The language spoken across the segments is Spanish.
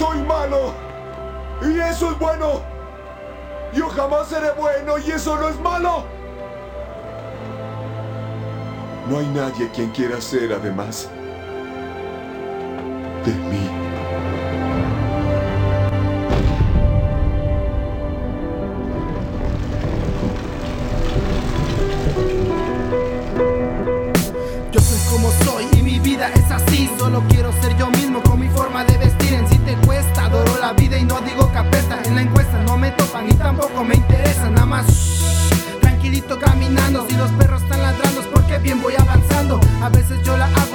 Soy malo. Y eso es bueno. Yo jamás seré bueno y eso no es malo. No hay nadie quien quiera ser además de mí. Yo soy como soy y mi vida es así. Solo quiero ser yo mismo con mi forma de vestir. Me interesa. Nada más tranquilito caminando. Si los perros están ladrando porque bien voy avanzando. A veces yo la hago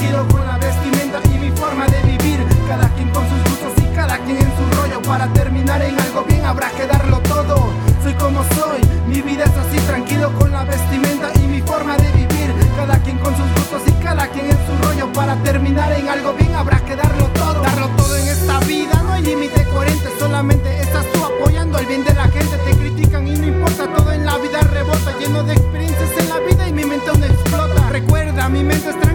tranquilo con la vestimenta y mi forma de vivir. Cada quien con sus gustos y cada quien en su rollo. Para terminar en algo bien habrá que darlo todo. Soy como soy, mi vida es así, tranquilo con la vestimenta y mi forma de vivir. Cada quien con sus gustos y cada quien en su rollo. Para terminar en algo bien habrá que darlo todo. Darlo todo en esta vida, no hay límite coherente, solamente estás tú apoyando el bien de la gente. Te critican y no importa, todo en la vida rebota, lleno de experiencias en la vida y mi mente aún explota. Recuerda, mi mente es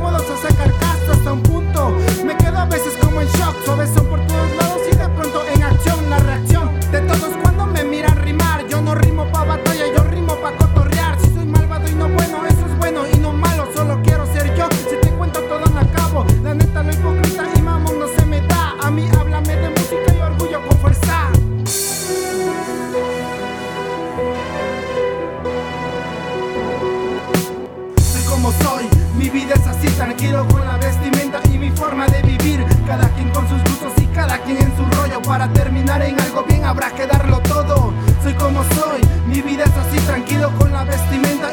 modos a sacar casta hasta un punto. Me quedo a veces como en shock, suaves son por todos lados y de pronto en acción la reacción de todos cuando me miran rimar. Yo no rimo pa' batalla, yo rimo pa' cotorrear. Si soy malvado y no bueno, eso es bueno y no malo, solo quiero ser yo. Si te cuento todo no acabo, la neta lo hipócrita y mamón no se me da. A mí háblame de música y orgullo con fuerza. Soy, mi vida es así, tranquilo con la vestimenta y mi forma de vivir. Cada quien con sus gustos y cada quien en su rollo. Para terminar en algo bien habrá que darlo todo. Soy como soy, mi vida es así, tranquilo con la vestimenta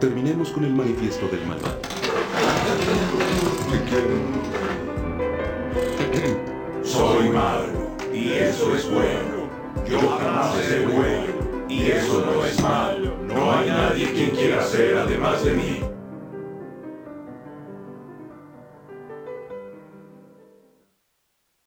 Terminemos con el manifiesto del malvado. Soy malo y eso es bueno. Yo jamás seré bueno y eso no es malo. No hay nadie quien quiera ser además de mí.